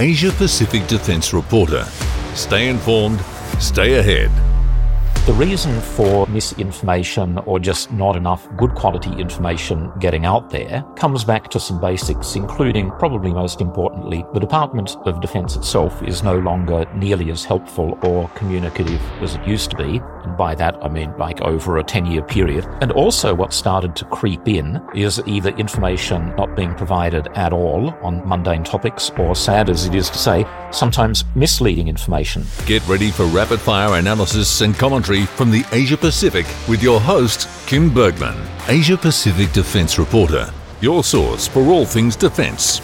Asia Pacific Defence Reporter. Stay informed, stay ahead. The reason for misinformation or just not enough good quality information getting out there comes back to some basics, including, probably most importantly, the Department of Defence itself is no longer nearly as helpful or communicative as it used to be. And by that, I mean like over a 10 year period. And also, what started to creep in is either information not being provided at all on mundane topics, or sad as it is to say, sometimes misleading information. Get ready for rapid fire analysis and commentary from the Asia Pacific with your host, Kym Bergmann, Asia Pacific Defence Reporter, your source for all things defence.